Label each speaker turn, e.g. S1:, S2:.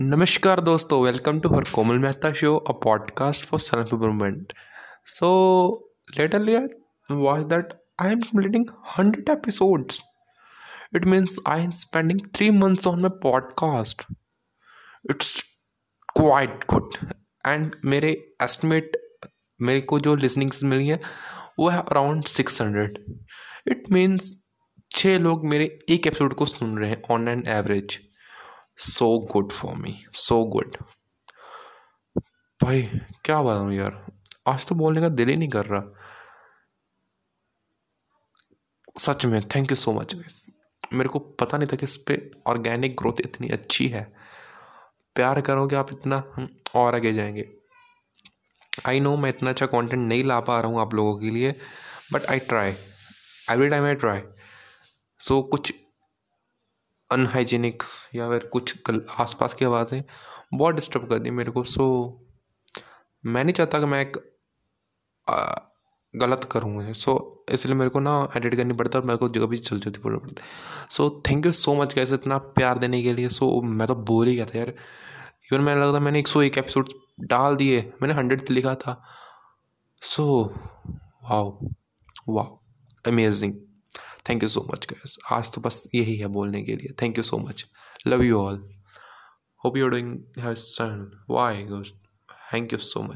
S1: नमस्कार दोस्तों welcome to her Komal Mehta show a podcast for self improvement so lately I watch that I am completing 100 episodes. It means I am spending three months on my podcast it's quite good and मेरे estimate मेरे को जो listenings मिली है, वो है around six hundred it means छः लोग मेरे एक एपिसोड को सुन रहे हैं on an average so good for me so good भाई, क्या बताऊँ यार। आज तो बोलने का दिल ही नहीं कर रहा। सच में थैंक यू सो मच मेरे को पता नहीं था कि इस पर ऑर्गेनिक ग्रोथ इतनी अच्छी है। प्यार करोगे आप इतना और आगे जाएँगे। आई नो मैं इतना अच्छा कंटेंट नहीं ला पा रहा हूँ आप लोगों के लिए but I try every time I try so कुछ अनहाइजीनिक या फिर कुछ आसपास की आवाज़ें बहुत डिस्टर्ब कर दी मेरे को। सो मैं नहीं चाहता कि मैं एक गलत करूँ सो इसलिए मेरे को ना एडिट करनी पड़ता है और मेरे को जगह भी चल जाती पड़ पड़ती so thank you so much कैसे इतना प्यार देने के लिए। सो मैं तो बोल ही गया था यार। इवन मैंने लगता मैंने एक सौ एक एपिसोड डाल दिए। मैंने हंड्रेड लिखा था। So wow wow amazing thank you so much guys आज तो बस यही है बोलने के लिए। Thank you so much love you all hope you doing sun Y thank you so much